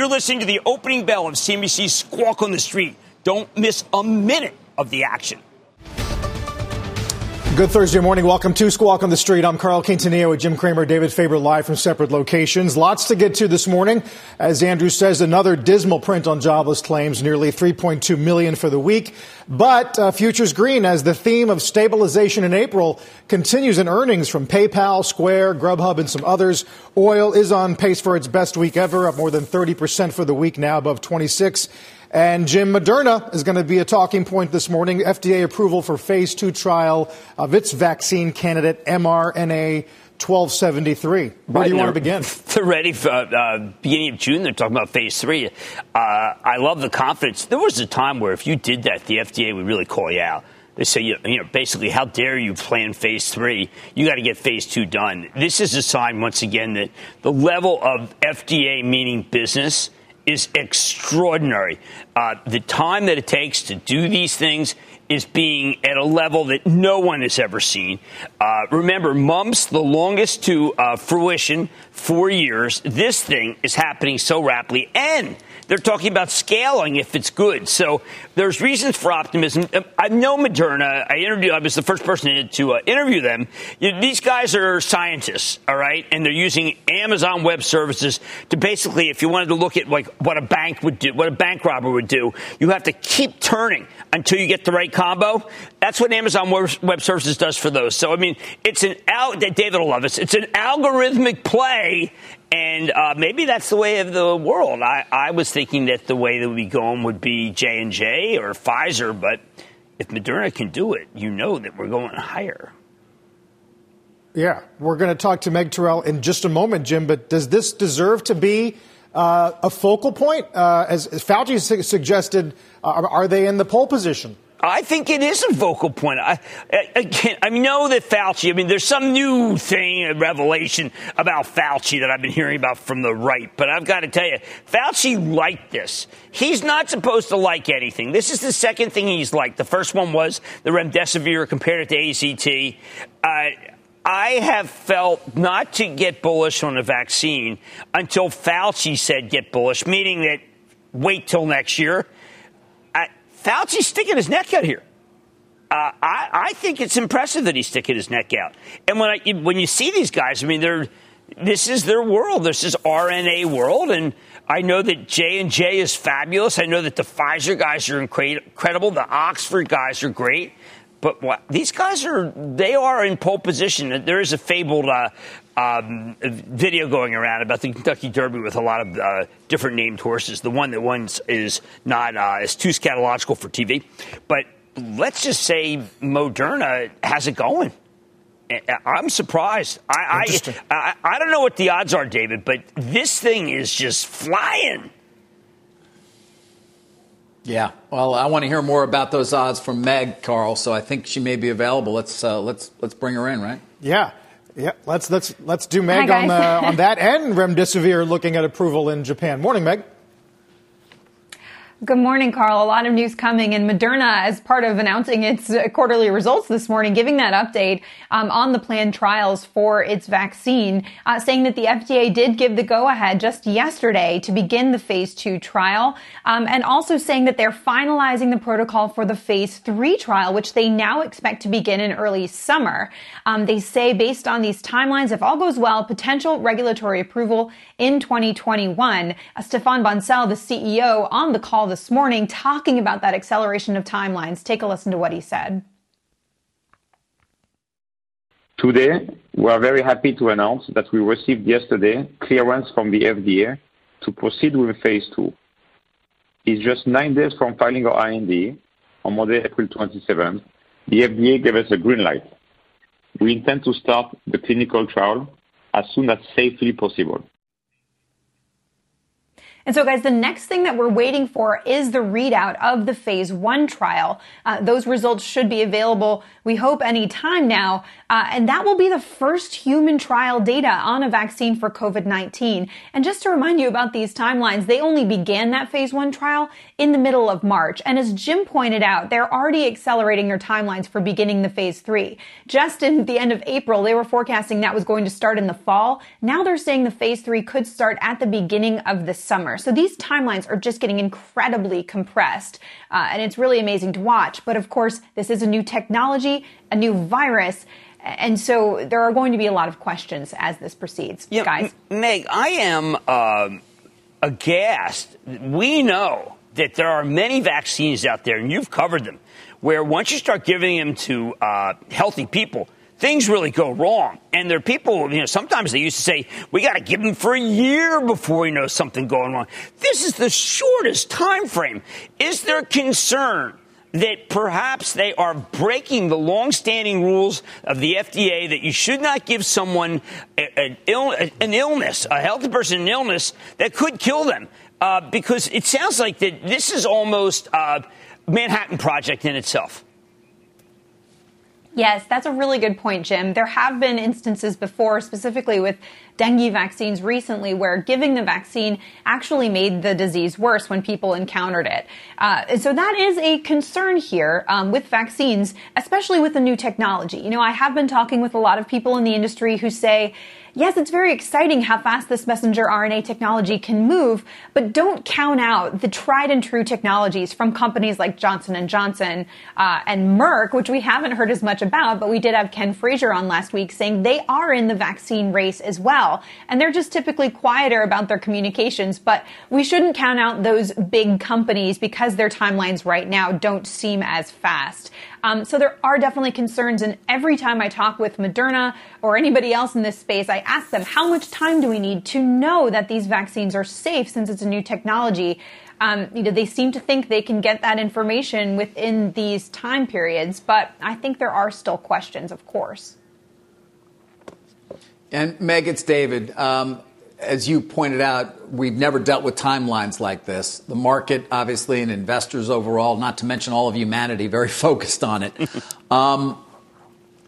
You're listening to the opening bell of CNBC's Squawk on the Street. Don't miss a minute of the action. Good Thursday morning. Welcome to Squawk on the Street. I'm Carl Quintanilla with Jim Cramer, David Faber, live from separate locations. Lots to get to this morning. As Andrew says, another dismal print on jobless claims, nearly 3.2 million for the week. But uh, futures green as the theme of stabilization in April continues in earnings from PayPal, Square, Grubhub, and some others. Oil is on pace for its best week ever, up more than 30% for the week, now above 26. And Jim Moderna is going to be a talking point this morning. FDA approval for phase two trial of its vaccine candidate, mRNA 1273. Where do you want to begin? They're ready for uh, beginning of June. They're talking about phase three. Uh, I love the confidence. There was a time where if you did that, the FDA would really call you out. They say, you know, basically, how dare you plan phase three? You got to get phase two done. This is a sign, once again, that the level of FDA meaning business is extraordinary. Uh, the time that it takes to do these things is being at a level that no one has ever seen. Uh, remember, mumps, the longest to uh, fruition, four years. This thing is happening so rapidly. And they're talking about scaling if it's good. So there's reasons for optimism. Um, I know Moderna. I interviewed. I was the first person to uh, interview them. You know, these guys are scientists, all right, and they're using Amazon Web Services to basically, if you wanted to look at like what a bank would do, what a bank robber would do, you have to keep turning until you get the right combo. That's what Amazon Web Services does for those. So I mean, it's an out. al- David will love this. It's an algorithmic play, and uh, maybe that's the way of the world. I, I was thinking that the way that we going would be J and J or Pfizer, but if Moderna can do it, you know that we're going higher. Yeah, we're going to talk to Meg Terrell in just a moment, Jim. But does this deserve to be uh, a focal point? Uh, as, as, Fauci su- suggested, uh, are they in the pole position? I think it is a vocal point. I, I, I know that Fauci, I mean, there's some new thing, a revelation about Fauci that I've been hearing about from the right, but I've got to tell you, Fauci liked this. He's not supposed to like anything. This is the second thing he's liked. The first one was the remdesivir compared it to AZT. Uh, I have felt not to get bullish on a vaccine until Fauci said get bullish, meaning that wait till next year. Fauci's sticking his neck out here. Uh, I, I, think it's impressive that he's sticking his neck out. And when I, when you see these guys, I mean, they're this is their world. This is RNA world, and I know that J and J is fabulous. I know that the Pfizer guys are incredible. The Oxford guys are great. But what, these guys are, they are in pole position. There is a fabled uh, um, video going around about the Kentucky Derby with a lot of uh, different named horses. The one that wins is not uh, is too scatological for TV, but let's just say Moderna has it going. I'm surprised. I, I, I, I don't know what the odds are, David, but this thing is just flying. Yeah, well, I want to hear more about those odds from Meg, Carl. So I think she may be available. Let's uh, let's let's bring her in, right? Yeah, yeah. Let's let's let's do Meg on the, uh, on that and remdesivir looking at approval in Japan. Morning, Meg. Good morning, Carl. A lot of news coming, and Moderna, as part of announcing its uh, quarterly results this morning, giving that update um, on the planned trials for its vaccine, uh, saying that the FDA did give the go-ahead just yesterday to begin the phase two trial, um, and also saying that they're finalizing the protocol for the phase three trial, which they now expect to begin in early summer. Um, they say, based on these timelines, if all goes well, potential regulatory approval in 2021. Uh, Stéphane Bancel, the CEO, on the call this morning talking about that acceleration of timelines. Take a listen to what he said. Today, we are very happy to announce that we received yesterday clearance from the FDA to proceed with phase two. It's just nine days from filing our IND on Monday, April 27th. The FDA gave us a green light. We intend to start the clinical trial as soon as safely possible. And so, guys, the next thing that we're waiting for is the readout of the phase one trial. Uh, those results should be available, we hope, any time now. Uh, and that will be the first human trial data on a vaccine for COVID-19. And just to remind you about these timelines, they only began that phase one trial in the middle of March. And as Jim pointed out, they're already accelerating their timelines for beginning the phase three. Just in the end of April, they were forecasting that was going to start in the fall. Now they're saying the phase three could start at the beginning of the summer. So these timelines are just getting incredibly compressed. Uh, and it's really amazing to watch. But of course, this is a new technology, a new virus. And so there are going to be a lot of questions as this proceeds. Yeah, Guys. M- Meg, I am uh, aghast. We know that there are many vaccines out there, and you've covered them, where once you start giving them to uh, healthy people, things really go wrong. And there are people, you know, sometimes they used to say, we got to give them for a year before we know something going wrong. This is the shortest time frame. Is there concern that perhaps they are breaking the long-standing rules of the FDA that you should not give someone an, Ill, an illness, a healthy person an illness that could kill them? Uh, because it sounds like that this is almost a Manhattan Project in itself. Yes, that's a really good point, Jim. There have been instances before, specifically with dengue vaccines recently, where giving the vaccine actually made the disease worse when people encountered it. Uh, so that is a concern here um, with vaccines, especially with the new technology. You know, I have been talking with a lot of people in the industry who say, yes, it's very exciting how fast this messenger RNA technology can move, but don't count out the tried and true technologies from companies like Johnson and Johnson uh, and Merck, which we haven't heard as much about, but we did have Ken Frazier on last week saying they are in the vaccine race as well, and they're just typically quieter about their communications. But we shouldn't count out those big companies because their timelines right now don't seem as fast. Um, so there are definitely concerns. And every time I talk with Moderna or anybody else in this space, I ask them, how much time do we need to know that these vaccines are safe since it's a new technology? Um, you know, they seem to think they can get that information within these time periods, but I think there are still questions, of course. And Meg, it's David. Um, as you pointed out, we've never dealt with timelines like this. The market, obviously, and investors overall, not to mention all of humanity, very focused on it. um,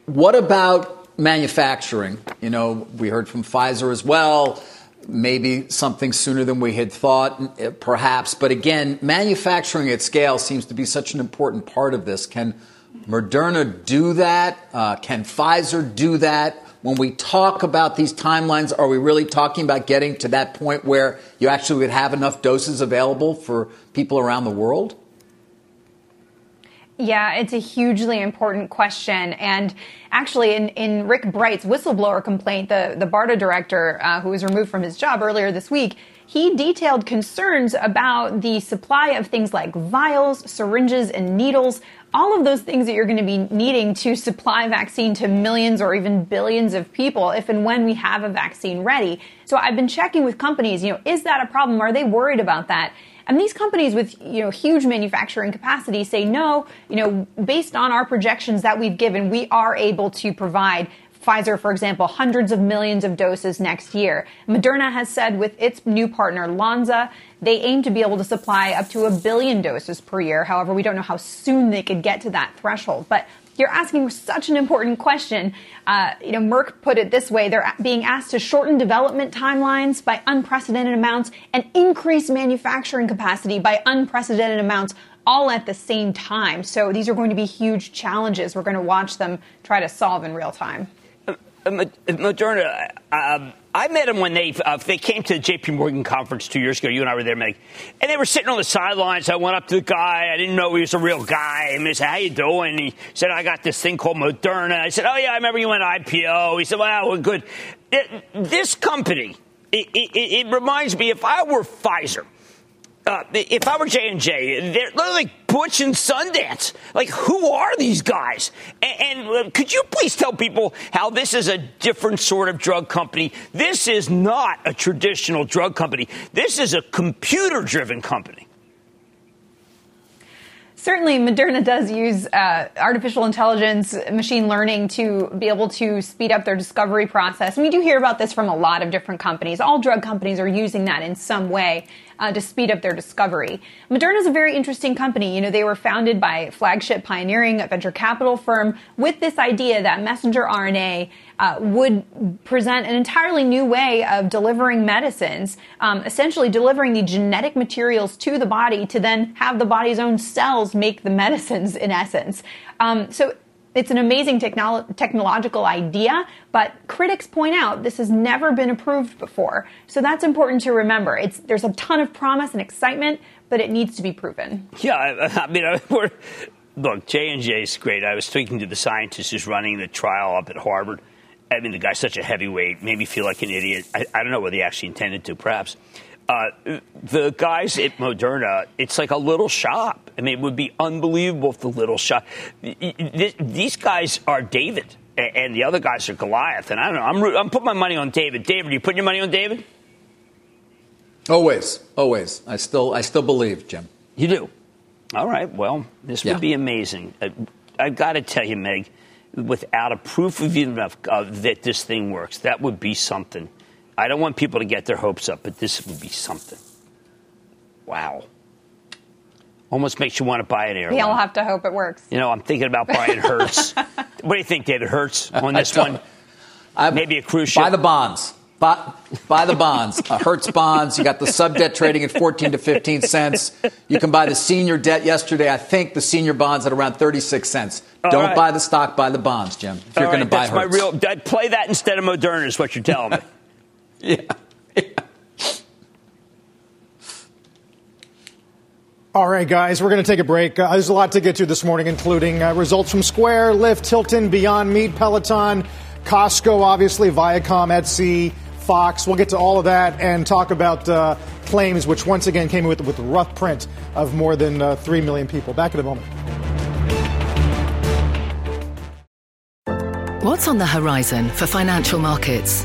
what about manufacturing? You know, we heard from Pfizer as well. Maybe something sooner than we had thought, eh, perhaps. But again, manufacturing at scale seems to be such an important part of this. Can Moderna do that? Uh, can Pfizer do that? When we talk about these timelines, are we really talking about getting to that point where you actually would have enough doses available for people around the world? Yeah, it's a hugely important question. And actually, in, in Rick Bright's whistleblower complaint, the, the BARDA director uh, who was removed from his job earlier this week, he detailed concerns about the supply of things like vials, syringes, and needles all of those things that you're going to be needing to supply vaccine to millions or even billions of people if and when we have a vaccine ready. So I've been checking with companies, you know, is that a problem? Are they worried about that? And these companies with, you know, huge manufacturing capacity say no, you know, based on our projections that we've given, we are able to provide Pfizer, for example, hundreds of millions of doses next year. Moderna has said with its new partner, Lonza, they aim to be able to supply up to a billion doses per year. However, we don't know how soon they could get to that threshold. But you're asking such an important question. Uh, you know, Merck put it this way: they're being asked to shorten development timelines by unprecedented amounts and increase manufacturing capacity by unprecedented amounts, all at the same time. So these are going to be huge challenges. We're going to watch them try to solve in real time. Uh, Moderna, um, I met them when they uh, they came to the J.P. Morgan conference two years ago. You and I were there, Meg, and they were sitting on the sidelines. I went up to the guy. I didn't know he was a real guy. I said, "How you doing?" he said, "I got this thing called Moderna." I said, "Oh yeah, I remember you went IPO." He said, "Well, we're good." It, this company, it, it, it reminds me if I were Pfizer uh, if I were J and J, they're, like Butch and Sundance. Like, who are these guys? And, and uh, could you please tell people how this is a different sort of drug company? This is not a traditional drug company. This is a computer-driven company. Certainly, Moderna does use uh, artificial intelligence, machine learning to be able to speed up their discovery process. And we do hear about this from a lot of different companies. All drug companies are using that in some way. Uh, to speed up their discovery. Moderna is a very interesting company. You know, they were founded by Flagship Pioneering, venture capital firm, with this idea that messenger RNA uh, would present an entirely new way of delivering medicines, um, essentially delivering the genetic materials to the body to then have the body's own cells make the medicines in essence. Um, so it's an amazing technolo- technological idea, but critics point out this has never been approved before. So that's important to remember. It's, there's a ton of promise and excitement, but it needs to be proven. Yeah, I, I mean, we're, look, J and J is great. I was speaking to the scientist who's running the trial up at Harvard. I mean, the guy's such a heavyweight, made me feel like an idiot. I, I don't know whether he actually intended to, perhaps. Uh, the guys at Moderna, it's like a little shop. I mean, it would be unbelievable if the little shop. These guys are David, and the other guys are Goliath. And I don't know. I'm, I'm putting my money on David. David, are you putting your money on David? Always, always. I still, I still believe, Jim. You do. All right. Well, this yeah. would be amazing. I, I've got to tell you, Meg, without a proof of enough uh, that this thing works, that would be something. I don't want people to get their hopes up, but this would be something. Wow. Almost makes you want to buy an airline. We all have to hope it works. You know, I'm thinking about buying Hertz. what do you think, David Hertz, on this one? I, Maybe a cruise ship. Buy the bonds. Buy, buy the bonds. Uh, Hertz bonds. You got the sub debt trading at 14 to 15 cents. You can buy the senior debt yesterday. I think the senior bonds at around 36 cents. All Don't right. buy the stock, buy the bonds, Jim. If you're going right, to buy that's Hertz. my real. Play that instead of Moderna is what you're telling me. yeah. All right, guys, we're going to take a break. Uh, there's a lot to get to this morning, including uh, results from Square, Lyft, Hilton, Beyond Meat, Peloton, Costco, obviously, Viacom, Etsy, Fox. We'll get to all of that and talk about uh, claims, which once again came with, with a rough print of more than uh, 3 million people. Back in a moment. What's on the horizon for financial markets?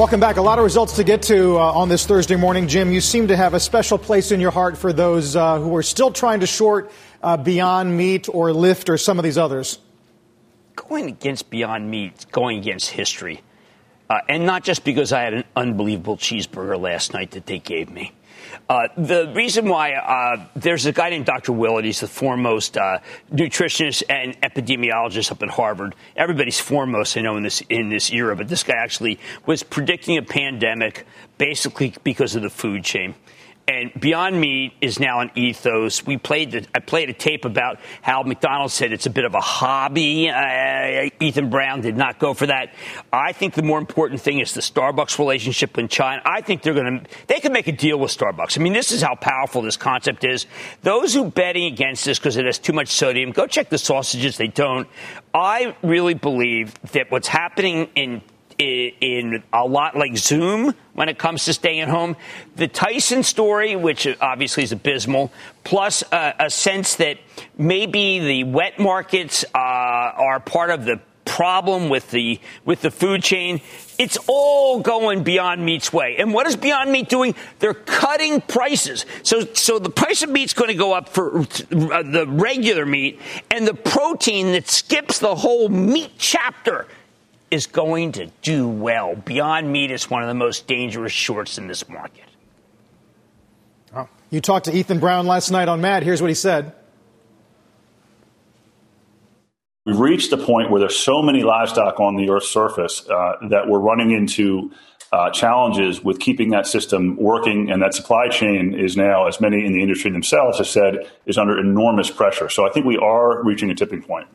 Welcome back. A lot of results to get to uh, on this Thursday morning. Jim, you seem to have a special place in your heart for those uh, who are still trying to short uh, Beyond Meat or Lyft or some of these others. Going against Beyond Meat, going against history. Uh, and not just because I had an unbelievable cheeseburger last night that they gave me. Uh, the reason why uh, there's a guy named Dr. Willett, he's the foremost uh, nutritionist and epidemiologist up at Harvard. Everybody's foremost, I know, in this in this era, but this guy actually was predicting a pandemic basically because of the food chain and Beyond Meat is now an ethos. We played the, I played a tape about how McDonald's said it's a bit of a hobby. Uh, Ethan Brown did not go for that. I think the more important thing is the Starbucks relationship with China. I think they're going to they can make a deal with Starbucks. I mean, this is how powerful this concept is. Those who betting against this because it has too much sodium, go check the sausages. They don't. I really believe that what's happening in in a lot like Zoom when it comes to staying home. The Tyson story, which obviously is abysmal, plus a, a sense that maybe the wet markets uh, are part of the problem with the with the food chain. It's all going Beyond Meat's way. And what is Beyond Meat doing? They're cutting prices. So so the price of meat's going to go up for uh, the regular meat, and the protein that skips the whole meat chapter is going to do well. Beyond Meat is one of the most dangerous shorts in this market. Oh. You talked to Ethan Brown last night on Mad. Here's what he said. We've reached a point where there's so many livestock on the Earth's surface uh, that we're running into uh, challenges with keeping that system working, and that supply chain is now, as many in the industry themselves have said, is under enormous pressure. So I think we are reaching a tipping point.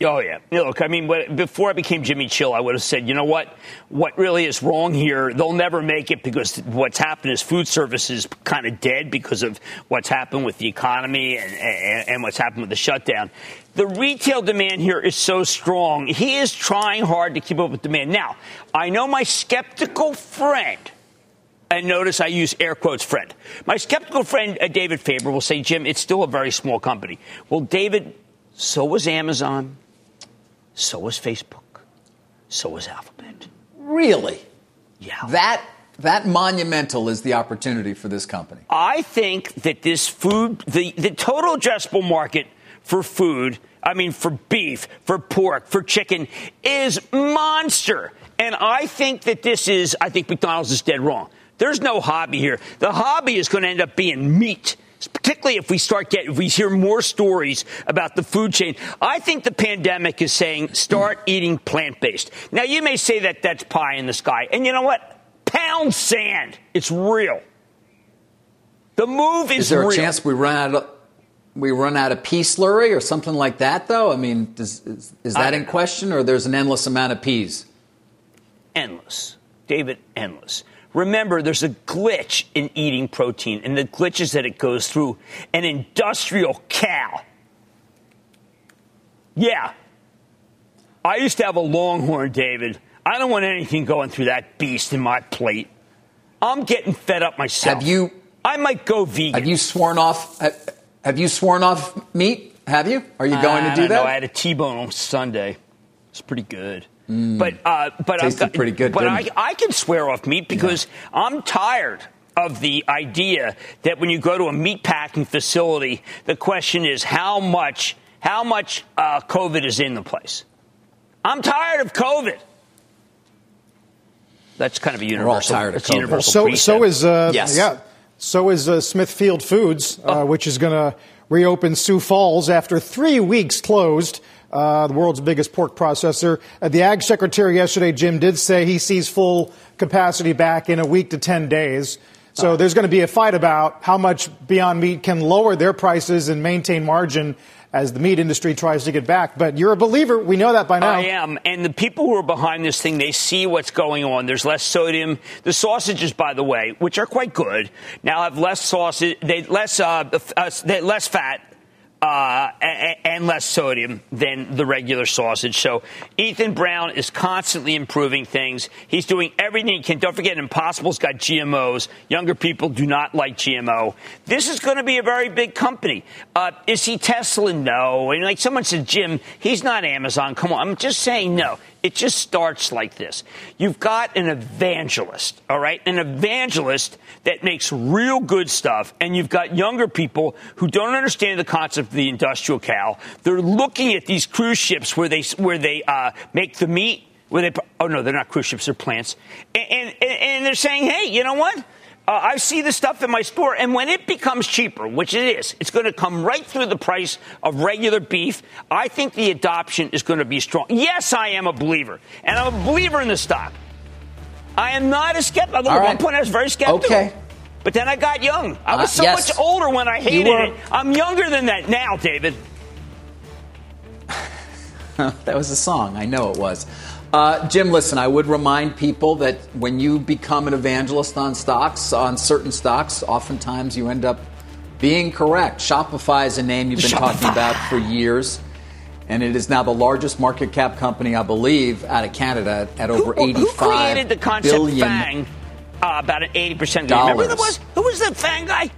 Oh yeah. Look, I mean, before I became Jimmy Chill, I would have said, you know what? What really is wrong here? They'll never make it because what's happened is food service is kind of dead because of what's happened with the economy and, and, and what's happened with the shutdown. The retail demand here is so strong. He is trying hard to keep up with demand. Now, I know my skeptical friend and notice I use air quotes friend. My skeptical friend uh, David Faber will say, Jim, it's still a very small company. Well, David, so was Amazon, so was Facebook, so was Alphabet. Really? Yeah. That that monumental is the opportunity for this company. I think that this food, the, the total addressable market for food, I mean, for beef, for pork, for chicken, is monster. And I think that this is, I think McDonald's is dead wrong. There's no hobby here. The hobby is going to end up being meat particularly if we start get if we hear more stories about the food chain. I think the pandemic is saying start eating plant based. Now you may say that that's pie in the sky, and you know what? Pound sand. It's real. The move is. Is there real. a chance we run out of we run out of pea slurry or something like that? Though I mean, does, is, is that in question, or there's an endless amount of peas? Endless, David. Endless. Remember, there's a glitch in eating protein, and the glitch is that it goes through an industrial cow. Yeah. I used to have a longhorn, David. I don't want anything going through that beast in my plate. I'm getting fed up myself. Have you? I might go vegan. Have you sworn off? Have you sworn off meat? Have you? Are you going to do that? No, I had a T-bone on Sunday. It's pretty good. Mm. But uh, but Tasted I've, pretty good. But I, I can swear off meat because yeah. I'm tired of the idea that when you go to a meat packing facility, the question is how much how much uh, COVID is in the place. I'm tired of COVID. That's kind of a universal. We're all tired of COVID. Universal so so is uh, yes. yeah. So is uh, Smithfield Foods, uh, oh. which is going to reopen Sioux Falls after three weeks closed uh, the world's biggest pork processor. Uh, the Ag Secretary yesterday, Jim, did say he sees full capacity back in a week to 10 days. So there's going to be a fight about how much Beyond Meat can lower their prices and maintain margin as the meat industry tries to get back. But you're a believer. We know that by now. I am. And the people who are behind this thing, they see what's going on. There's less sodium. The sausages, by the way, which are quite good, now have less sausage, they less, uh, uh, less fat uh, and less sodium than the regular sausage. So Ethan Brown is constantly improving things. He's doing everything he can. Don't forget, Impossible's got GMOs. Younger people do not like GMO. This is going to be a very big company. Uh, is he Tesla? No. And like someone said, Jim, he's not Amazon. Come on. I'm just saying no. It just starts like this. You've got an evangelist, all right? An evangelist that makes real good stuff, and you've got younger people who don't understand the concept of the industrial cow. They're looking at these cruise ships where they where they uh, make the meat. Where they oh no, they're not cruise ships, they're plants, and, and, and they're saying, hey, you know what? Uh, I see the stuff in my store, and when it becomes cheaper, which it is, it's going to come right through the price of regular beef. I think the adoption is going to be strong. Yes, I am a believer, and I'm a believer in the stock. I am not a skeptic. At right. one point I was very skeptical. Okay. But then I got young. I was so uh, yes. much older when I hated it. I'm younger than that now, David. that was a song. I know it was. Uh, Jim, listen, I would remind people that when you become an evangelist on stocks, on certain stocks, oftentimes you end up being correct. Shopify is a name you've been Shopify. talking about for years, and it is now the largest market cap company, I believe, out of Canada at over who, 85 Who created the concept billion FANG uh, about an 80% gain? Remember that was? Who was the FANG guy?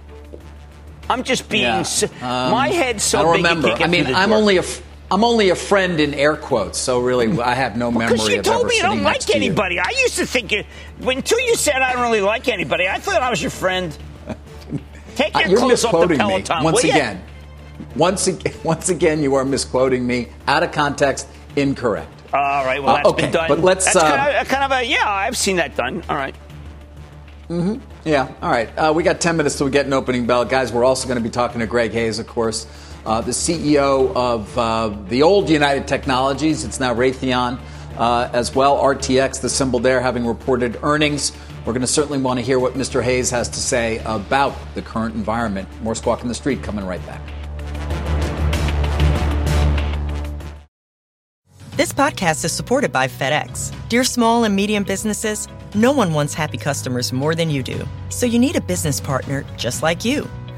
I'm just being. Yeah. So, um, my head's so I big. remember. I mean, I'm door. only a. I'm only a friend in air quotes, so really I have no memory Because you of told ever me you don't like anybody. I used to think you, until you said I don't really like anybody, I thought I was your friend. Take your You're clothes off the misquoting me once again. Once again, once again, you are misquoting me out of context, incorrect. All right, well Uh, that's okay, been done. but let's, That's uh, kind, of, kind of a yeah. I've seen that done. All right. Mm-hmm. Yeah, all right. Uh, we got 10 minutes till we get an opening bell. Guys, we're also going to be talking to Greg Hayes, of course, uh, the CEO of uh, the old United Technologies. It's now Raytheon uh, as well. RTX, the symbol there, having reported earnings. We're going to certainly want to hear what Mr. Hayes has to say about the current environment. More Squawk in the Street coming right back. This podcast is supported by FedEx. Dear small and medium businesses, no one wants happy customers more than you do. So you need a business partner just like you.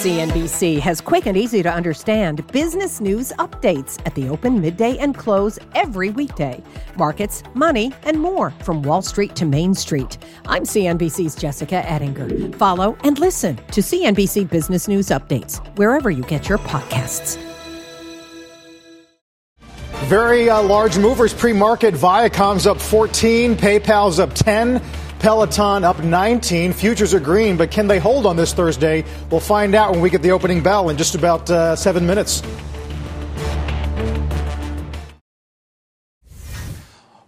CNBC has quick and easy to understand business news updates at the open, midday, and close every weekday. Markets, money, and more from Wall Street to Main Street. I'm CNBC's Jessica Ettinger. Follow and listen to CNBC Business News Updates wherever you get your podcasts. Very uh, large movers pre market. Viacom's up 14, PayPal's up 10. Peloton up 19. Futures are green, but can they hold on this Thursday? We'll find out when we get the opening bell in just about uh, seven minutes.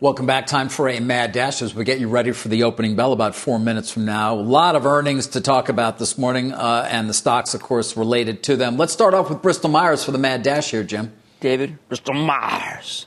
Welcome back. Time for a mad dash as we get you ready for the opening bell about four minutes from now. A lot of earnings to talk about this morning, uh, and the stocks, of course, related to them. Let's start off with Bristol Myers for the mad dash here, Jim. David, Bristol Myers.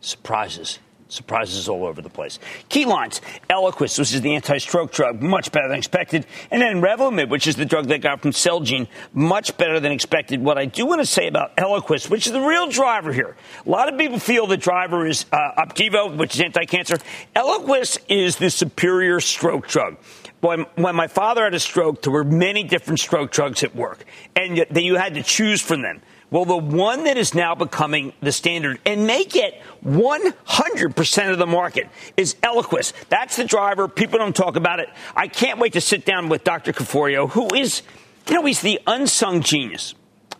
Surprises. Surprises all over the place. Key lines. Eliquis, which is the anti-stroke drug, much better than expected. And then Revlimid, which is the drug they got from Celgene, much better than expected. What I do want to say about Eliquis, which is the real driver here. A lot of people feel the driver is uh, Opdivo, which is anti-cancer. Eliquis is the superior stroke drug. When, when my father had a stroke, there were many different stroke drugs at work, and that you had to choose from them. Well, the one that is now becoming the standard and may get 100% of the market is Eliquis. That's the driver. People don't talk about it. I can't wait to sit down with Dr. Caforio, who is, you know, he's the unsung genius.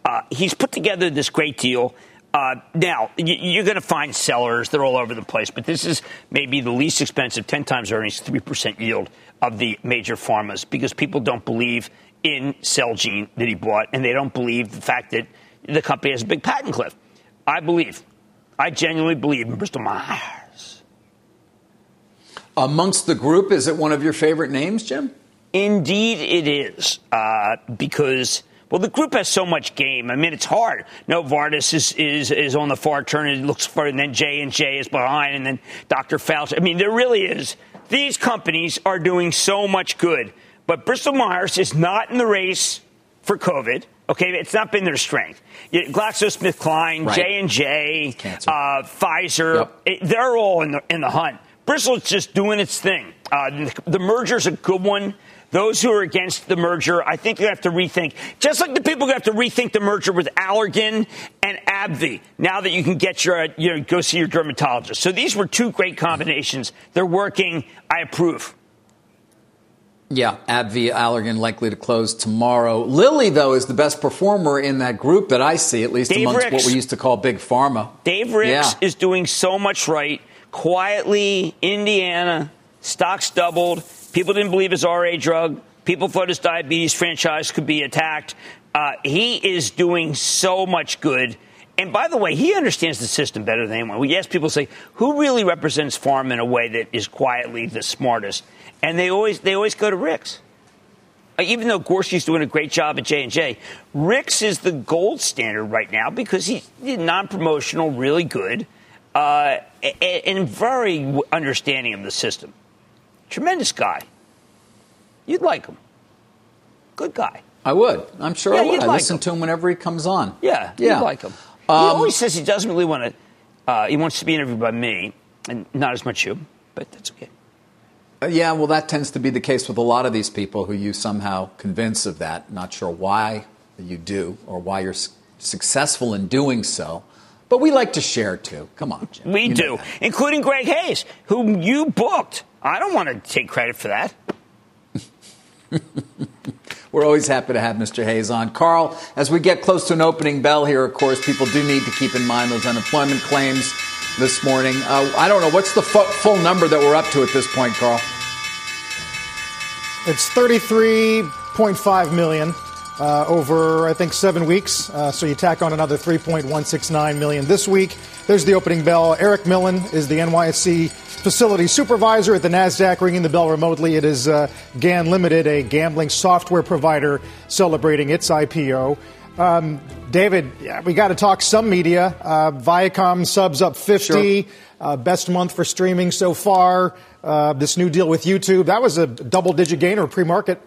Uh, he's put together this great deal. Uh, now, you're going to find sellers. They're all over the place, but this is maybe the least expensive, 10 times earnings, 3% yield of the major pharmas because people don't believe in Celgene that he bought, and they don't believe the fact that – the company has a big patent cliff. I believe, I genuinely believe in Bristol Myers. Amongst the group, is it one of your favorite names, Jim? Indeed, it is uh, because. Well, the group has so much game. I mean, it's hard. Novartis is, is, is on the far turn. and looks for, and then J and J is behind, and then Dr. Fauci. I mean, there really is. These companies are doing so much good, but Bristol Myers is not in the race for COVID. Okay, it's not been their strength. GlaxoSmithKline, right. J and J, uh, Pfizer, yep. it, they're all in the in the hunt. Bristol's just doing its thing. Uh, the, the merger's a good one. Those who are against the merger, I think you have to rethink. Just like the people who have to rethink the merger with Allergan and AbbVie. Now that you can get your, you know, go see your dermatologist. So these were two great combinations. They're working. I approve. Yeah, AbbVie, Allergan likely to close tomorrow. Lilly, though, is the best performer in that group that I see, at least Dave amongst Ricks. what we used to call big pharma. Dave Ricks yeah. is doing so much right. Quietly, Indiana, stocks doubled. People didn't believe his RA drug. People thought his diabetes franchise could be attacked. Uh, he is doing so much good. And by the way, he understands the system better than anyone. We ask people say, who really represents pharma in a way that is quietly the smartest? And they always they always go to Ricks. Uh, even though Gorsky's doing a great job at J and J, Ricks is the gold standard right now because he's non-promotional, really good, uh, and very understanding of the system. Tremendous guy. You'd like him. Good guy. I would. I'm sure yeah, I would. I like listen him. to him whenever he comes on. Yeah, yeah. you'd like him. Um, he always says he doesn't really want to. Uh, he wants to be interviewed by me, and not as much you, but that's okay. Yeah, well, that tends to be the case with a lot of these people who you somehow convince of that. Not sure why you do or why you're su- successful in doing so. But we like to share too. Come on, Jim. We you do, including Greg Hayes, whom you booked. I don't want to take credit for that. We're always happy to have Mr. Hayes on. Carl, as we get close to an opening bell here, of course, people do need to keep in mind those unemployment claims this morning. Uh, I don't know. What's the full number that we're up to at this point, Carl? It's 33.5 million uh, over, I think, seven weeks. Uh, so you tack on another 3.169 million this week. There's the opening bell. Eric Millen is the NYSE facility supervisor at the NASDAQ, ringing the bell remotely. It is uh, GAN Limited, a gambling software provider celebrating its IPO. Um, David, we got to talk some media. Uh, Viacom subs up 50, sure. uh, best month for streaming so far. Uh, this new deal with YouTube, that was a double digit gainer pre market.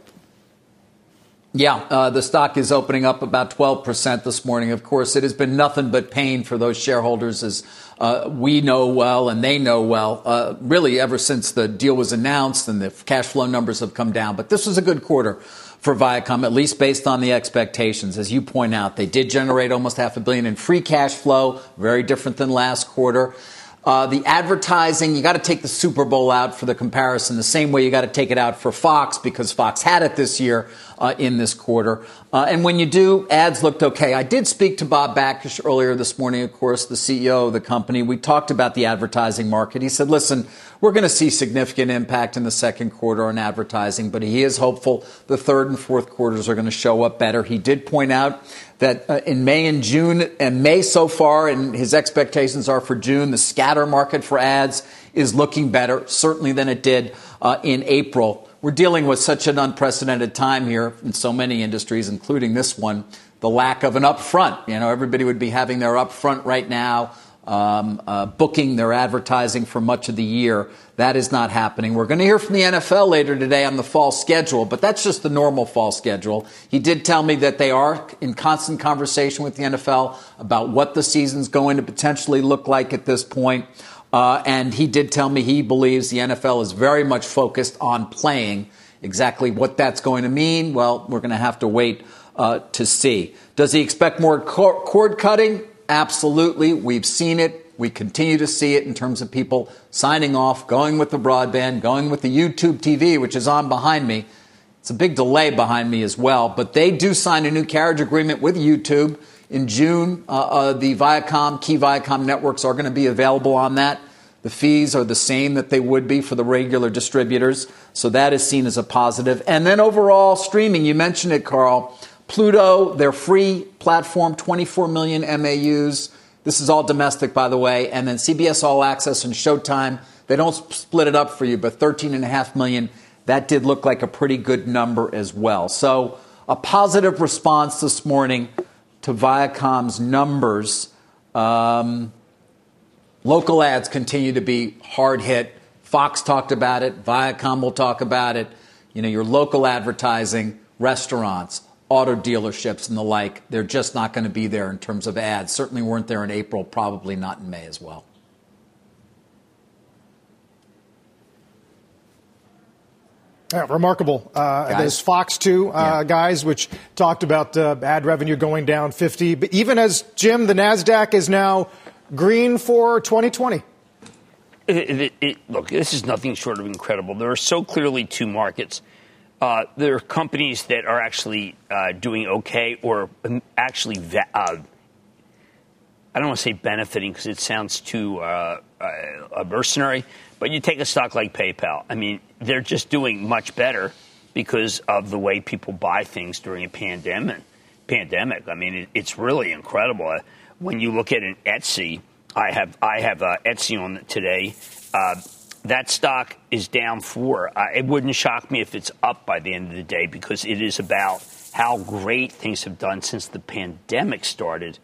Yeah, uh, the stock is opening up about 12% this morning. Of course, it has been nothing but pain for those shareholders, as uh, we know well and they know well, uh, really ever since the deal was announced and the cash flow numbers have come down. But this was a good quarter for Viacom, at least based on the expectations. As you point out, they did generate almost half a billion in free cash flow, very different than last quarter. Uh, the advertising, you got to take the Super Bowl out for the comparison, the same way you got to take it out for Fox because Fox had it this year uh, in this quarter. Uh, and when you do, ads looked okay. I did speak to Bob Bakish earlier this morning, of course, the CEO of the company. We talked about the advertising market. He said, listen, we're going to see significant impact in the second quarter on advertising, but he is hopeful the third and fourth quarters are going to show up better. He did point out that uh, in May and June, and May so far, and his expectations are for June, the scatter market for ads is looking better, certainly than it did uh, in April. We're dealing with such an unprecedented time here in so many industries, including this one. The lack of an upfront. You know, everybody would be having their upfront right now um, uh, booking their advertising for much of the year. That is not happening. We're going to hear from the NFL later today on the fall schedule, but that's just the normal fall schedule. He did tell me that they are in constant conversation with the NFL about what the season's going to potentially look like at this point. Uh, and he did tell me he believes the NFL is very much focused on playing. Exactly what that's going to mean, well, we're going to have to wait uh, to see. Does he expect more cord cutting? Absolutely. We've seen it. We continue to see it in terms of people signing off, going with the broadband, going with the YouTube TV, which is on behind me. It's a big delay behind me as well, but they do sign a new carriage agreement with YouTube in June. Uh, uh, the Viacom, key Viacom networks are going to be available on that. The fees are the same that they would be for the regular distributors, so that is seen as a positive. And then overall streaming, you mentioned it, Carl. Pluto, their free platform, 24 million MAUs. This is all domestic, by the way. And then CBS All Access and Showtime, they don't split it up for you, but 13.5 million. That did look like a pretty good number as well. So a positive response this morning to Viacom's numbers. Um, local ads continue to be hard hit. Fox talked about it. Viacom will talk about it. You know, your local advertising, restaurants, auto dealerships and the like, they're just not going to be there in terms of ads. Certainly weren't there in April, probably not in May as well. Yeah, remarkable. Uh, there's Fox 2 uh, yeah. guys, which talked about uh, ad revenue going down 50. But even as Jim, the NASDAQ is now green for 2020. It, it, it, look, this is nothing short of incredible. There are so clearly two markets uh, there are companies that are actually uh, doing okay or actually, uh, I don't want to say benefiting because it sounds too uh, uh, mercenary, but you take a stock like PayPal. I mean, they're just doing much better because of the way people buy things during a pandemic. Pandemic. I mean, it, it's really incredible. Uh, when you look at an Etsy, I have I have Etsy on today that stock is down four. Uh, it wouldn't shock me if it's up by the end of the day because it is about how great things have done since the pandemic started.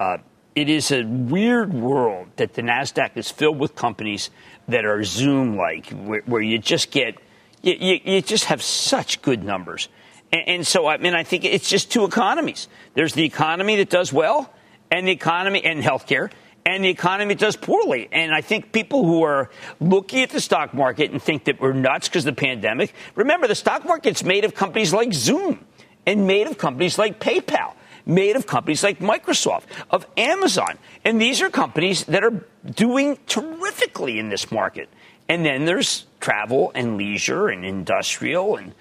Uh, it is a weird world that the Nasdaq is filled with companies that are Zoom like, where, where, you just get you, you, you, just have such good numbers. And, and so, I mean, I think it's just two economies. There's the economy that does well, and the economy and healthcare, and the economy does poorly. And I think people who are looking at the stock market and think that we're nuts because of the pandemic, remember the stock market's made of companies like Zoom and made of companies like PayPal, made of companies like Microsoft, of Amazon. And these are companies that are doing terrifically in this market. And then there's travel and leisure and industrial and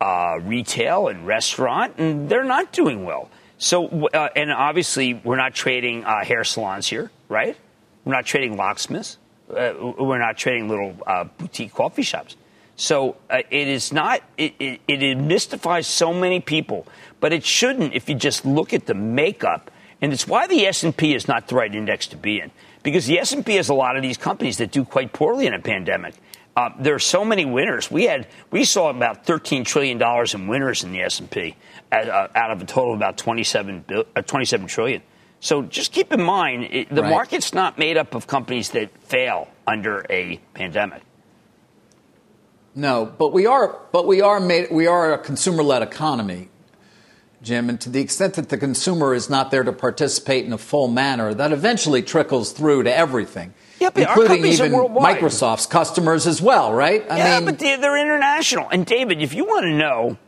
uh, retail and restaurant, and they're not doing well. So, uh, and obviously, we're not trading uh, hair salons here, right? We're not trading locksmiths. Uh, we're not trading little uh, boutique coffee shops. So uh, it is not. It, it, it mystifies so many people, but it shouldn't if you just look at the makeup. And it's why the S and P is not the right index to be in, because the S and P has a lot of these companies that do quite poorly in a pandemic. Uh, there are so many winners. We had we saw about 13 trillion dollars in winners in the S&P uh, out of a total of about 27 uh, 27 trillion. So just keep in mind it, the right. market's not made up of companies that fail under a pandemic. No, but we are but we are made we are a consumer-led economy. Jim, and to the extent that the consumer is not there to participate in a full manner, that eventually trickles through to everything. Yeah, including even Microsoft's customers as well, right? I yeah, mean, but they're international. And David, if you want to know,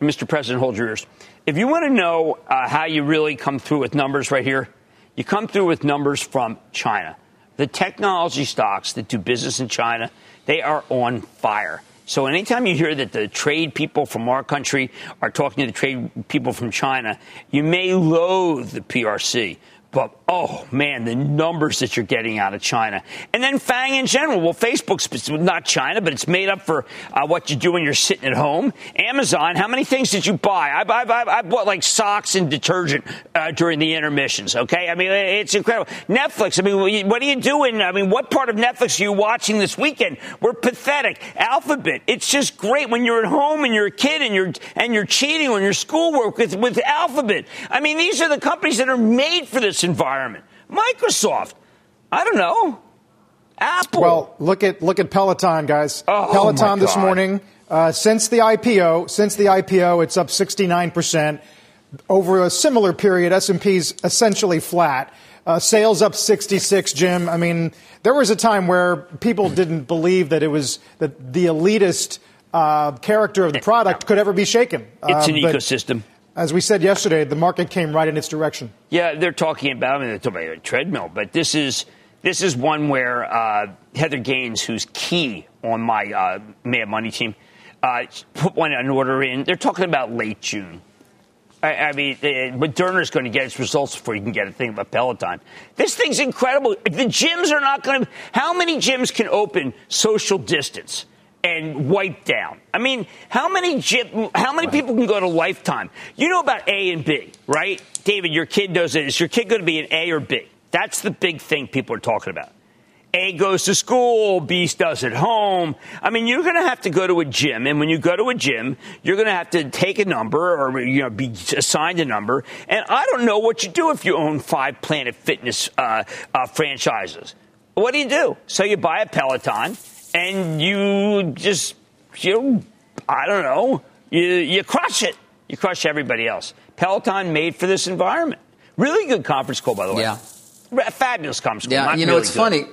Mr. President, hold your ears. If you want to know uh, how you really come through with numbers right here, you come through with numbers from China. The technology stocks that do business in China, they are on fire. So anytime you hear that the trade people from our country are talking to the trade people from China, you may loathe the PRC. But oh man, the numbers that you're getting out of China, and then FANG in general. Well, Facebook's not China, but it's made up for uh, what you do when you're sitting at home. Amazon, how many things did you buy? I, I, I, I bought like socks and detergent uh, during the intermissions. Okay, I mean it's incredible. Netflix. I mean, what are you doing? I mean, what part of Netflix are you watching this weekend? We're pathetic. Alphabet. It's just great when you're at home and you're a kid and you're and you're cheating on your schoolwork with with Alphabet. I mean, these are the companies that are made for this environment. Microsoft. I don't know. Apple. Well, look at look at Peloton, guys. Oh, Peloton this morning. Uh, since the IPO, since the IPO, it's up 69 percent. Over a similar period, S&P's essentially flat. Uh, sales up 66, Jim. I mean, there was a time where people didn't believe that it was that the elitist uh, character of the product could ever be shaken. It's an uh, ecosystem. As we said yesterday, the market came right in its direction. Yeah, they're talking about, I mean, they're talking about a treadmill, but this is this is one where uh, Heather Gaines, who's key on my uh, Mad Money team, uh, put one an order in. They're talking about late June. I, I mean, Moderna's going to get its results before you can get a thing about Peloton. This thing's incredible. The gyms are not going to. How many gyms can open social distance? And wipe down. I mean, how many how many people can go to Lifetime? You know about A and B, right? David, your kid knows it. Is your kid going to be an A or B? That's the big thing people are talking about. A goes to school, B does at home. I mean, you're going to have to go to a gym, and when you go to a gym, you're going to have to take a number or you know be assigned a number. And I don't know what you do if you own five Planet Fitness uh, uh, franchises. What do you do? So you buy a Peloton and you just you I don't know you you crush it. You crush everybody else. Peloton made for this environment. Really good conference call, by the way. Yeah, fabulous conference call. Yeah, you know really it's good. funny.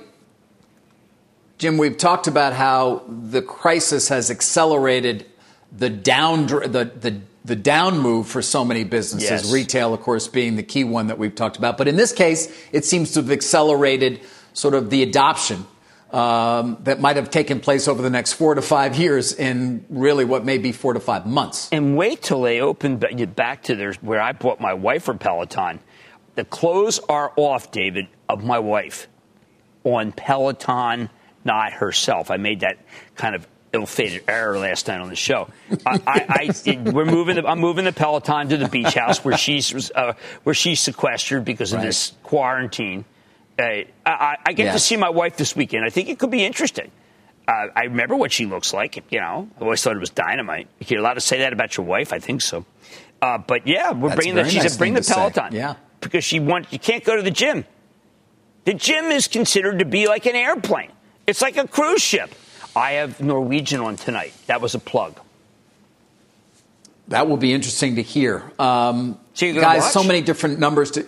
Jim, we've talked about how the crisis has accelerated the down the the the down move for so many businesses. Yes. Retail, of course, being the key one that we've talked about. But in this case, it seems to have accelerated sort of the adoption um, that might have taken place over the next four to five years in really what may be four to five months. And wait till they open back to their, where I bought my wife for Peloton. The clothes are off, David, of my wife on Peloton, not herself. I made that kind of ill-fated error last night on the show. I, I, I we're moving. The, I'm moving the Peloton to the beach house where she's uh, where she's sequestered because of right. this quarantine. Uh, I, I, get to see my wife this weekend. I think it could be interesting. Uh, I remember what she looks like. You know, I always thought it was dynamite. You're allowed to say that about your wife. I think so. Uh, but yeah, we're That's bringing the. She nice said, "Bring the Peloton." Say. Yeah, because she wants. You can't go to the gym. The gym is considered to be like an airplane. It's like a cruise ship. I have Norwegian on tonight. That was a plug. That will be interesting to hear. Um, so guys, watch? so many different numbers to.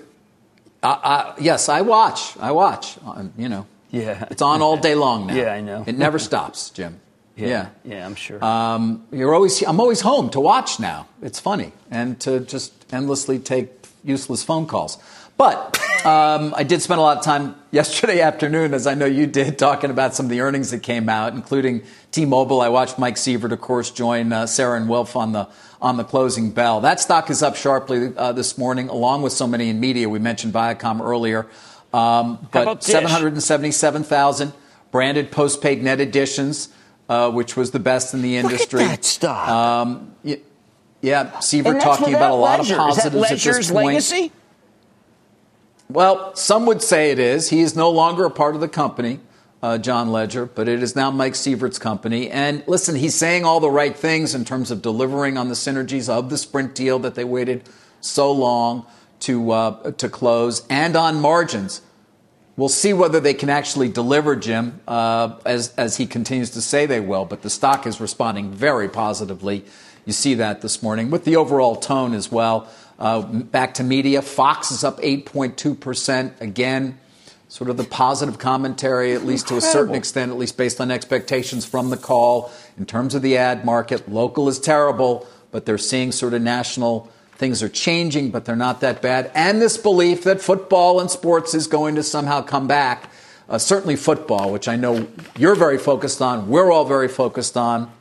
Uh, uh, yes, I watch. I watch. Uh, you know, yeah, it's on all day long now. yeah, I know. It never stops, Jim. Yeah, yeah, yeah I'm sure. Um, you're always. I'm always home to watch now. It's funny and to just endlessly take useless phone calls. But um, I did spend a lot of time yesterday afternoon, as I know you did, talking about some of the earnings that came out, including T-Mobile. I watched Mike Sievert, of course, join uh, Sara and Wilf on the on the closing bell. That stock is up sharply uh, this morning, along with so many in media. We mentioned Viacom earlier, um, but 777,000 branded postpaid net additions, uh, which was the best in the industry. Look at that stock. Um, yeah, yeah, Sievert talking about a lot of positives at this point. legacy? Well, some would say it is. He is no longer a part of the company. uh, John Legere, but it is now Mike Sievert's company. And listen, he's saying all the right things in terms of delivering on the synergies of the Sprint deal that they waited so long to uh, to close, and on margins. We'll see whether they can actually deliver, Jim, uh, as as he continues to say they will. But the stock is responding very positively. You see that this morning with the overall tone as well. Uh, back to media, Fox is up 8.2 percent again sort of the positive commentary, at least Incredible. to a certain extent, at least based on expectations from the call in terms of the ad market. Local is terrible, but they're seeing sort of national things are changing, but they're not that bad. And this belief that football and sports is going to somehow come back. Uh, certainly football, which I know you're very focused on, we're all very focused on.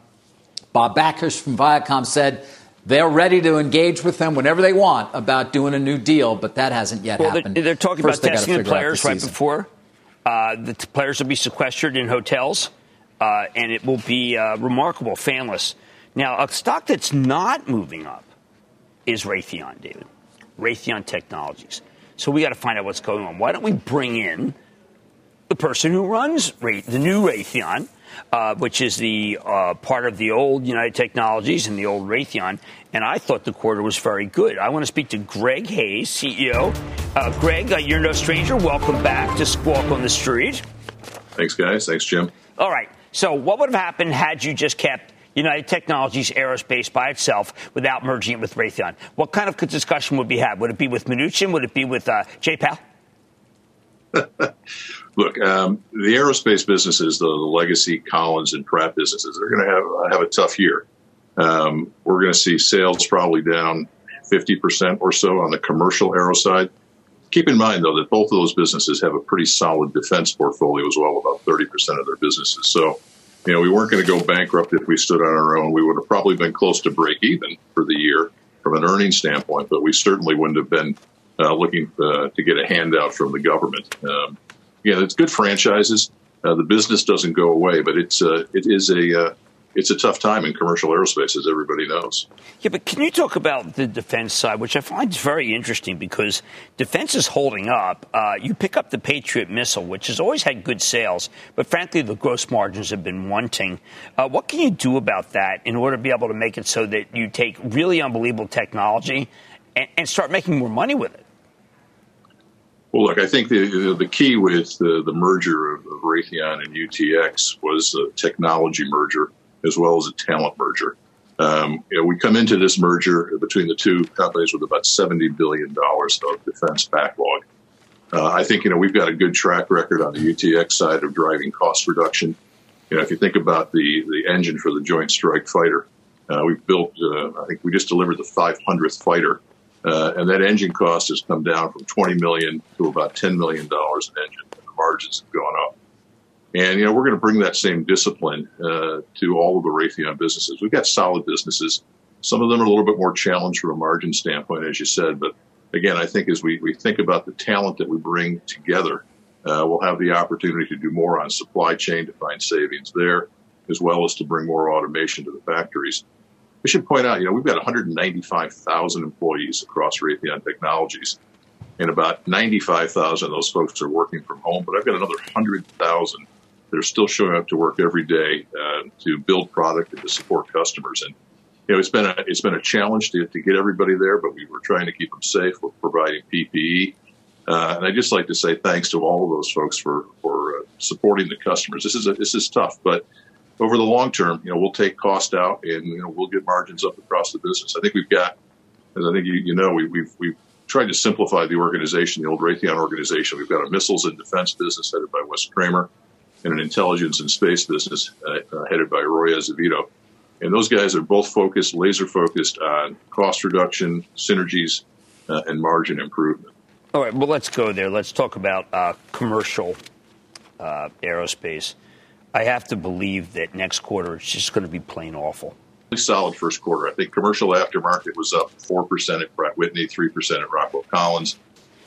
Bob Bakish from Viacom said they're ready to engage with them whenever they want about doing a new deal, but that hasn't yet well, happened. They're, they're talking First, about testing the players the right before. Uh, the t- players will be sequestered in hotels, uh, and it will be uh, remarkable, fanless. Now, a stock that's not moving up is Raytheon, David. Raytheon Technologies. So we got to find out what's going on. Why don't we bring in the person who runs Ray- the new Raytheon? uh, which is the uh, part of the old United Technologies and the old Raytheon. And I thought the quarter was very good. I want to speak to Greg Hayes, CEO. Uh, Greg, uh, you're no stranger. Welcome back to Squawk on the Street. Thanks, guys. Thanks, Jim. All right. So, what would have happened had you just kept United Technologies Aerospace by itself without merging it with Raytheon? What kind of discussion would be had? Would it be with Mnuchin? Would it be with uh, Powell? Look, um, the aerospace businesses, the, the, legacy Collins and Pratt businesses, they're going to have have a tough year. Um, we're going to see sales probably down 50% or so on the commercial aero side. Keep in mind, though, that both of those businesses have a pretty solid defense portfolio as well, about 30% of their businesses. So, you know, we weren't going to go bankrupt if we stood on our own. We would have probably been close to break even for the year from an earnings standpoint, but we certainly wouldn't have been uh, looking uh, to get a handout from the government. Um, yeah, it's good franchises. Uh, the business doesn't go away, but it's uh, it is a uh, it's a tough time in commercial aerospace, as everybody knows. Yeah, but can you talk about the defense side, which I find very interesting because defense is holding up. Uh, you pick up the Patriot missile, which has always had good sales, but frankly, the gross margins have been wanting. Uh, what can you do about that in order to be able to make it so that you take really unbelievable technology and, and start making more money with it? Well, look, I think the the key with the, the merger of, of Raytheon and UTX was a technology merger as well as a talent merger. Um, you know, we come into this merger between the two companies with about seventy billion dollars of defense backlog. Uh, I think you know we've got a good track record on the UTX side of driving cost reduction. You know, if you think about the the engine for the Joint Strike Fighter, uh, we've built. Uh, I think we just delivered the 500th fighter uh, and that engine cost has come down from 20 million to about 10 million dollars an engine, and the margins have gone up. And you know we're going to bring that same discipline uh, to all of the Raytheon businesses. We've got solid businesses. Some of them are a little bit more challenged from a margin standpoint, as you said. But again, I think as we, we think about the talent that we bring together, uh, we'll have the opportunity to do more on supply chain to find savings there, as well as to bring more automation to the factories. We should point out, you know, we've got 195,000 employees across Raytheon Technologies, and about 95,000 of those folks are working from home. But I've got another 100,000 that are still showing up to work every day uh, to build product and to support customers. And you know, it's been a it's been a challenge to, to get everybody there, but we were trying to keep them safe. We're providing PPE, uh, and I just like to say thanks to all of those folks for for uh, supporting the customers. This is a, this is tough, but over the long term, you know, we'll take cost out and you know we'll get margins up across the business. I think we've got, as I think you, you know, we, we've we've tried to simplify the organization, the old Raytheon organization. We've got a missiles and defense business headed by Wes Kremer, and an intelligence and space business uh, uh, headed by Roy Azevedo. And those guys are both focused, laser focused on cost reduction, synergies, uh, and margin improvement. All right, well, let's go there. Let's talk about uh, commercial uh, aerospace. I have to believe that next quarter it's just going to be plain awful. Solid first quarter. I think commercial aftermarket was up 4% at Pratt Whitney, 3% at Rockwell Collins.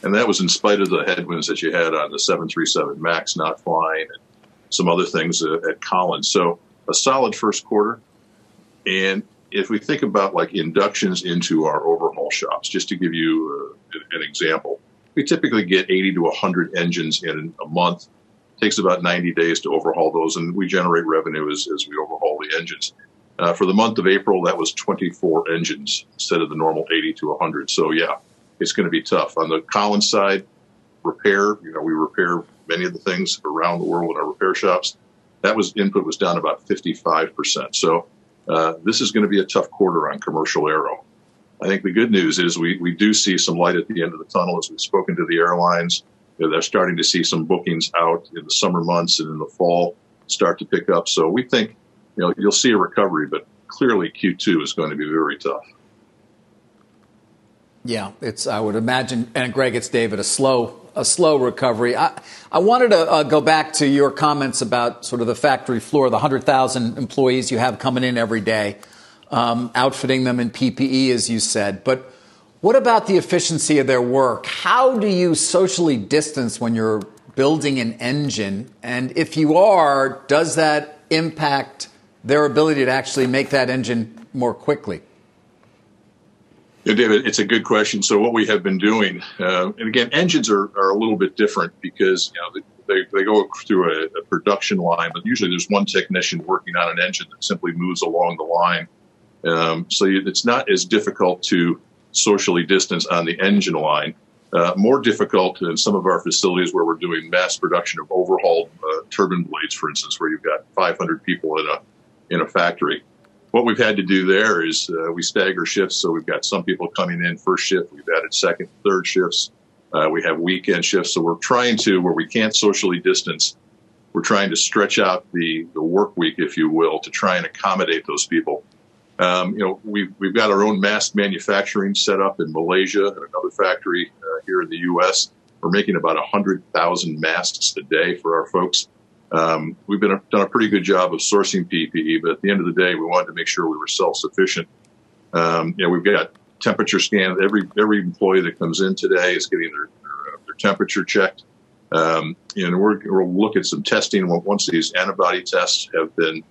And that was in spite of the headwinds that you had on the 737 MAX not flying and some other things uh, at Collins. So a solid first quarter. And if we think about like inductions into our overhaul shops, just to give you uh, an example, we typically get 80 to 100 engines in a month takes about 90 days to overhaul those, and we generate revenue as, as we overhaul the engines. Uh, for the month of April, that was 24 engines instead of the normal 80 to 100. So yeah, it's going to be tough. On the Collins side, repair, you know, we repair many of the things around the world in our repair shops. That was input was down about 55%. So uh, this is going to be a tough quarter on commercial aero. I think the good news is we, we do see some light at the end of the tunnel as we've spoken to the airlines. You know, they're starting to see some bookings out in the summer months and in the fall start to pick up. So we think, you know, you'll see a recovery, but clearly Q2 is going to be very tough. Yeah, it's. I would imagine, and Greg, it's David. A slow, a slow recovery. I, I wanted to uh, go back to your comments about sort of the factory floor, the hundred thousand employees you have coming in every day, um, outfitting them in PPE, as you said. But what about the efficiency of their work? How do you socially distance when you're building an engine? And if you are, does that impact their ability to actually make that engine more quickly? Yeah, David, it's a good question. So what we have been doing, uh, and again, engines are, are a little bit different because you know they, they go through a, a, production line, but usually there's one technician working on an engine that simply moves along the line. Um, so it's not as difficult to socially distance on the engine line. Uh, more difficult in some of our facilities where we're doing mass production of overhauled uh, turbine blades, for instance, where you've got 500 people in a in a factory what we've had to do there is uh, we stagger shifts. So we've got some people coming in first shift. We've added second, third shifts. Uh, we have weekend shifts. So we're trying to, where we can't socially distance, we're trying to stretch out the, the work week, if you will, to try and accommodate those people. Um, you know, we've, we've got our own mask manufacturing set up in Malaysia and another factory uh, here in the U.S. We're making about 100,000 masks a day for our folks. Um, we've been a, done a pretty good job of sourcing PPE, but at the end of the day, we wanted to make sure we were self-sufficient. Um, you know, we've got temperature scans. Every every employee that comes in today is getting their their, uh, their temperature checked. Um, and we're, we'll look at some testing once these antibody tests have been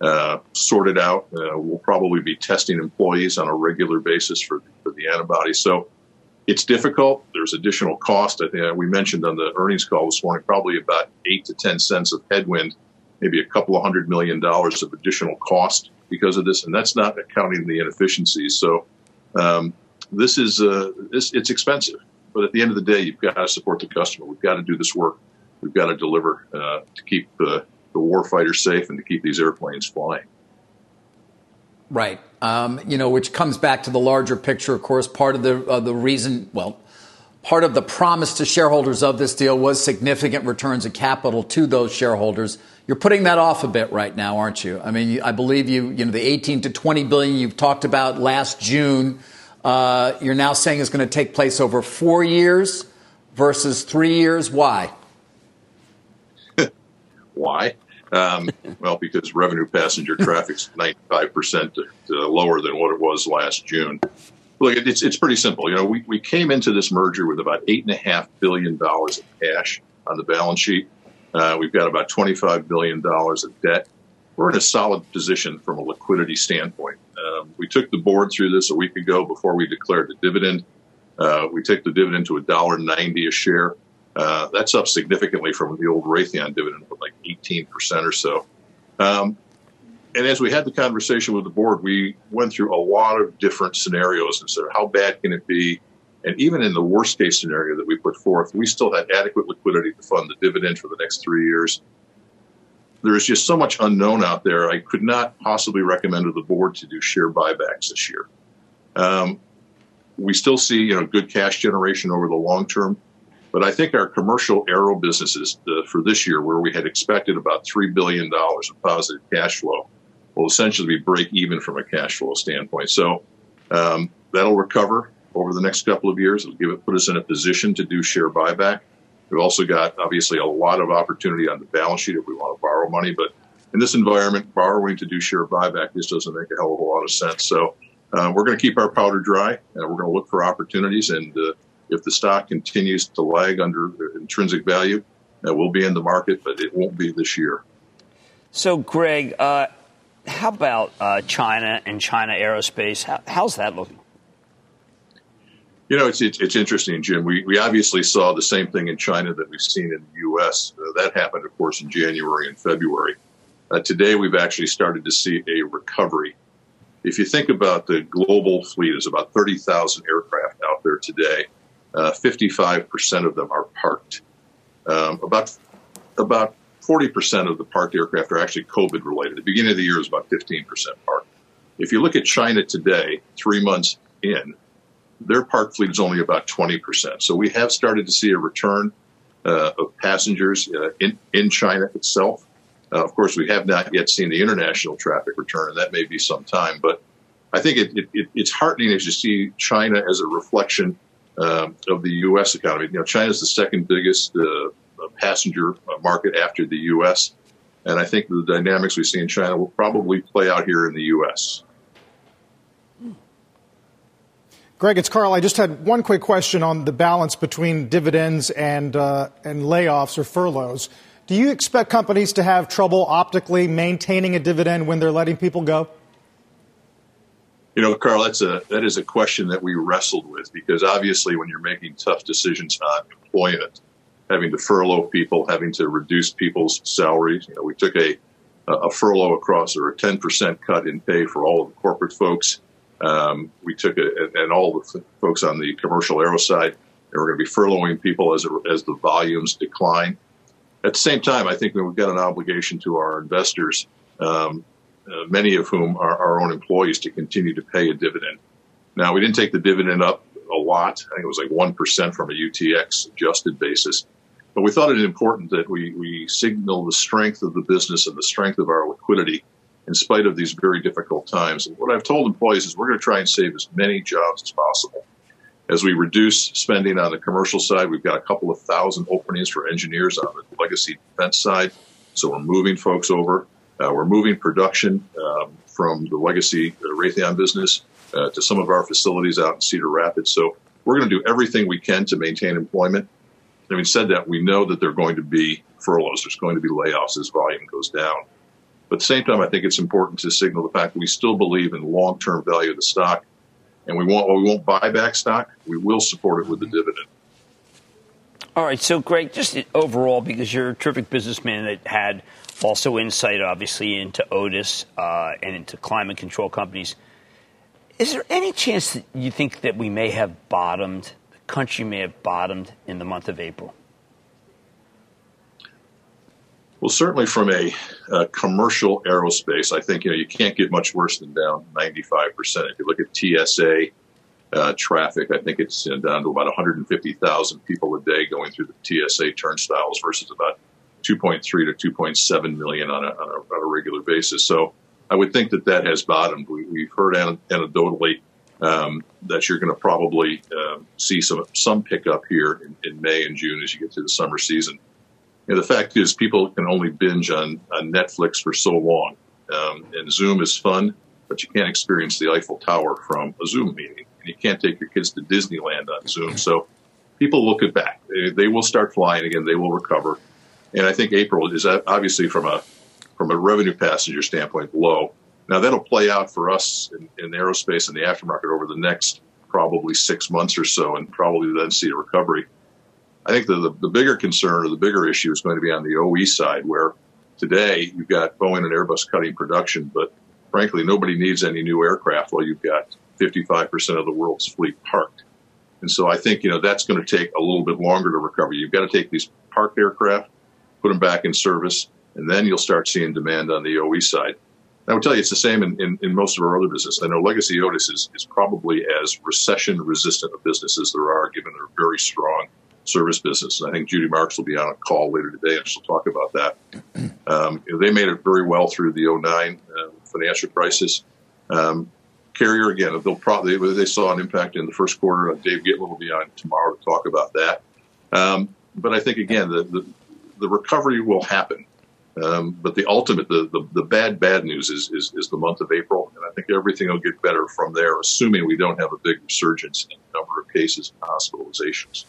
uh, sorted out. Uh, we'll probably be testing employees on a regular basis for for the antibodies. So it's difficult. There's additional cost. I think we mentioned on the earnings call this morning, probably about eight to 10 cents of headwind, maybe a couple of hundred million dollars of additional cost because of this. And that's not accounting the inefficiencies. So, um, this is, uh, this, it's expensive, but at the end of the day, you've got to support the customer. We've got to do this work. We've got to deliver, uh, to keep uh, the warfighter safe and to keep these airplanes flying. Right. Um, you know, which comes back to the larger picture. Of course, part of the uh, the reason, well, part of the promise to shareholders of this deal was significant returns of capital to those shareholders. You're putting that off a bit right now, aren't you? I mean, I believe you. You know, the 18 to 20 billion you've talked about last June. Uh, you're now saying is going to take place over four years versus three years. Why? Why? Um, well, because revenue passenger traffic's 95% lower than what it was last June. Look, it's, it's pretty simple. You know, we, we came into this merger with about $8.5 billion of cash on the balance sheet. Uh, we've got about $25 billion of debt. We're in a solid position from a liquidity standpoint. Um, we took the board through this a week ago before we declared the dividend. Uh, we take the dividend to $1.90 a share. Uh, that's up significantly from the old Raytheon dividend like 18% or so. Um, and as we had the conversation with the board, we went through a lot of different scenarios and said, how bad can it be? And even in the worst case scenario that we put forth, we still had adequate liquidity to fund the dividend for the next three years. There is just so much unknown out there. I could not possibly recommend to the board to do share buybacks this year. Um, we still see, you know, good cash generation over the long term. But I think our commercial aero businesses uh, for this year, where we had expected about $3 billion of positive cash flow, will essentially be break even from a cash flow standpoint. So um, that'll recover over the next couple of years. It'll give it, put us in a position to do share buyback. We've also got obviously a lot of opportunity on the balance sheet if we want to borrow money, but in this environment, borrowing to do share buyback just doesn't make a hell of a lot of sense. So uh, we're going to keep our powder dry, and we're going to look for opportunities. And uh, if the stock continues to lag under intrinsic value, uh, we'll be in the market, but it won't be this year. So, Greg, uh, how about uh, China and China aerospace? How, how's that looking? You know, it's, it's, it's interesting, Jim. We, we obviously saw the same thing in China that we've seen in the U.S. Uh, that happened, of course, in January and February. Uh, today, we've actually started to see a recovery. If you think about the global fleet, there's about 30,000 aircraft out there today. Uh, 55% of them are parked. Um, about about 40% of the parked aircraft are actually COVID related. the beginning of the year, was about 15% parked. If you look at China today, three months in, their park fleet is only about 20%. So we have started to see a return uh, of passengers uh, in, in China itself. Uh, of course, we have not yet seen the international traffic return, and that may be some time. But I think it, it, it's heartening as you see China as a reflection of the U.S. economy. You know, China is the second biggest uh, passenger market after the U.S., and I think the dynamics we see in China will probably play out here in the U.S. Greg, it's Carl. I just had one quick question on the balance between dividends and uh, and layoffs or furloughs. Do you expect companies to have trouble optically maintaining a dividend when they're letting people go? You know, Carl, that's a that is a question that we wrestled with because obviously, when you're making tough decisions on employment, having to furlough people, having to reduce people's salaries, you know, we took a a furlough across or a 10% cut in pay for all of the corporate folks. Um, we took it, and all the folks on the commercial aero side, and we're going to be furloughing people as, as the volumes decline. At the same time, I think that we've got an obligation to our investors, um, uh, many of whom are our own employees, to continue to pay a dividend. Now, we didn't take the dividend up a lot. I think it was like 1% from a UTX adjusted basis. But we thought it important that we, we signal the strength of the business and the strength of our liquidity in spite of these very difficult times. And what I've told employees is we're going to try and save as many jobs as possible. As we reduce spending on the commercial side, we've got a couple of thousand openings for engineers on the legacy defense side. So we're moving folks over. Uh, we're moving production um, from the legacy uh, Raytheon business uh, to some of our facilities out in Cedar Rapids. So we're going to do everything we can to maintain employment. Having said that, we know that there are going to be furloughs. There's going to be layoffs as volume goes down. But at the same time, I think it's important to signal the fact that we still believe in long-term value of the stock, and we won't. we won't buy back stock. We will support it with the dividend. All right. So, Greg, just overall, because you're a terrific businessman that had also insight, obviously, into Otis uh, and into climate control companies. Is there any chance that you think that we may have bottomed? The country may have bottomed in the month of April. Well, certainly from a, commercial aerospace, I think you know you can't get much worse than down 95 percent. If you look at TSA uh, traffic, I think it's down to about 150,000 people a day going through the TSA turnstiles versus about 2.3 to 2.7 million on a, on a, on a regular basis. So I would think that that has bottomed. We, have heard anecdotally um, that you're going to probably uh, see some some pickup here in, in May and June as you get to the summer season the fact is, people can only binge on, on Netflix for so long. Um, and Zoom is fun, but you can't experience the Eiffel Tower from a Zoom meeting. And you can't take your kids to Disneyland on Zoom. So people look at back. They will start flying again. They will recover. And I think April is uh, obviously from a from a revenue passenger standpoint low. Now that'll play out for us in, in aerospace and the aftermarket over the next probably six months or so, and probably then see a recovery. I think the, the, the bigger concern or the bigger issue is going to be on the OE side, where today you've got Boeing and Airbus cutting production, but frankly, nobody needs any new aircraft while you've got 55% of the world's fleet parked. And so I think, you know, that's going to take a little bit longer to recover. You've got to take these parked aircraft, put them back in service, and then you'll start seeing demand on the OE side. I would tell you it's the same in, in, in, most of our other business. I know Legacy Otis is, is probably as recession resistant a business as there are, given their very strong service business. And I think Judy Marks will be on a call later today and she'll talk about that. Um, they made it very well through the 09 uh, financial crisis. Um, Carrier, again, they'll probably, they saw an impact in the first quarter. Dave Gitlin will be on tomorrow to talk about that. Um, but I think, again, the, the, the recovery will happen. Um, but the ultimate, the, the, the, bad, bad news is, is, is, the month of April. And I think everything will get better from there, assuming we don't have a big resurgence in the number of cases and hospitalizations.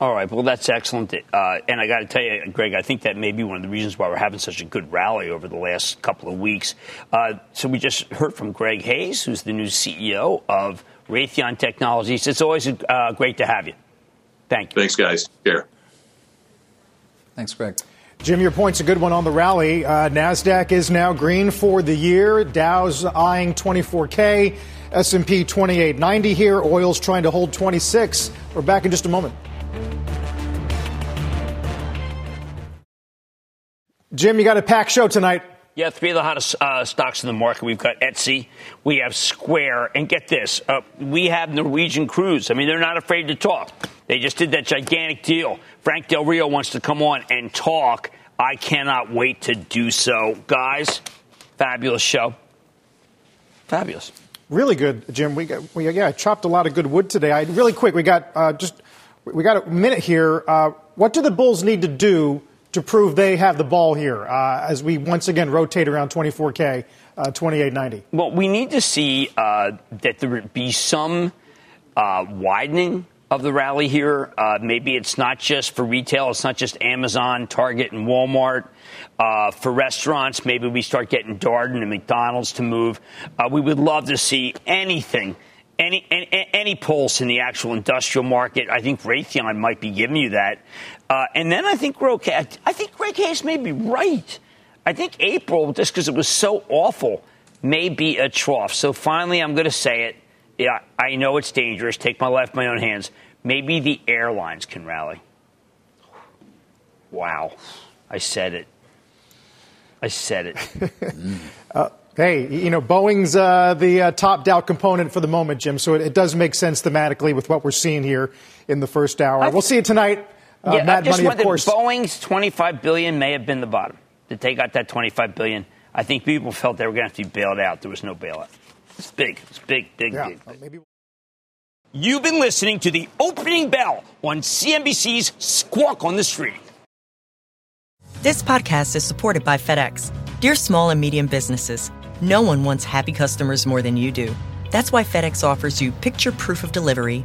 All right, well, that's excellent. Uh, and I got to tell you, Greg, I think that may be one of the reasons why we're having such a good rally over the last couple of weeks. Uh, so we just heard from Greg Hayes, who's the new CEO of Raytheon Technologies. It's always uh, great to have you. Thank you. Thanks, guys. Care. Thanks, Greg. Jim, your point's a good one on the rally. Uh, NASDAQ is now green for the year. Dow's eyeing 24K. S&P 2890 here. Oil's trying to hold 26. We're back in just a moment. Jim, you got a packed show tonight. Yeah, three of the hottest uh, stocks in the market. We've got Etsy, we have Square, and get this, uh, we have Norwegian Cruise. I mean, they're not afraid to talk. They just did that gigantic deal. Frank Del Rio wants to come on and talk. I cannot wait to do so. Guys, fabulous show. Fabulous. Really good, Jim. We, got, we yeah, chopped a lot of good wood today. I, really quick, we got uh, just we got a minute here. Uh, what do the Bulls need to do to prove they have the ball here uh, as we once again rotate around 24K, uh, 2890? Well, we need to see uh, that there be some uh, widening of the rally here. Uh, maybe it's not just for retail, it's not just Amazon, Target, and Walmart. Uh, for restaurants, maybe we start getting Darden and McDonald's to move. we would love to see anything any, any, any pulse in the actual industrial market. I think Raytheon might be giving you that. Uh, and then I think we're okay. I think Greg Hayes may be right. I think April, just because it was so awful, may be a trough. So finally, I'm going to say it. Yeah, I know it's dangerous. Take my life in my own hands. Maybe the airlines can rally. Wow. I said it. I said it. uh, Hey, you know, Boeing's uh, the uh, top Dow component for the moment, Jim. So it, it, does make sense thematically with what we're seeing here in the first hour. we'll see it tonight. Uh, yeah, Mad Money, of course. Boeing's 25 billion may have been the bottom. That they got that 25 billion. I think people felt they were going to have to be bailed out. There was no bailout. It's big. It's big, big, yeah, big. big. Maybe. You've been listening to the opening bell on CNBC's Squawk on the Street. This podcast is supported by FedEx. Dear small and medium businesses. No one wants happy customers more than you do. That's why FedEx offers you picture proof of delivery,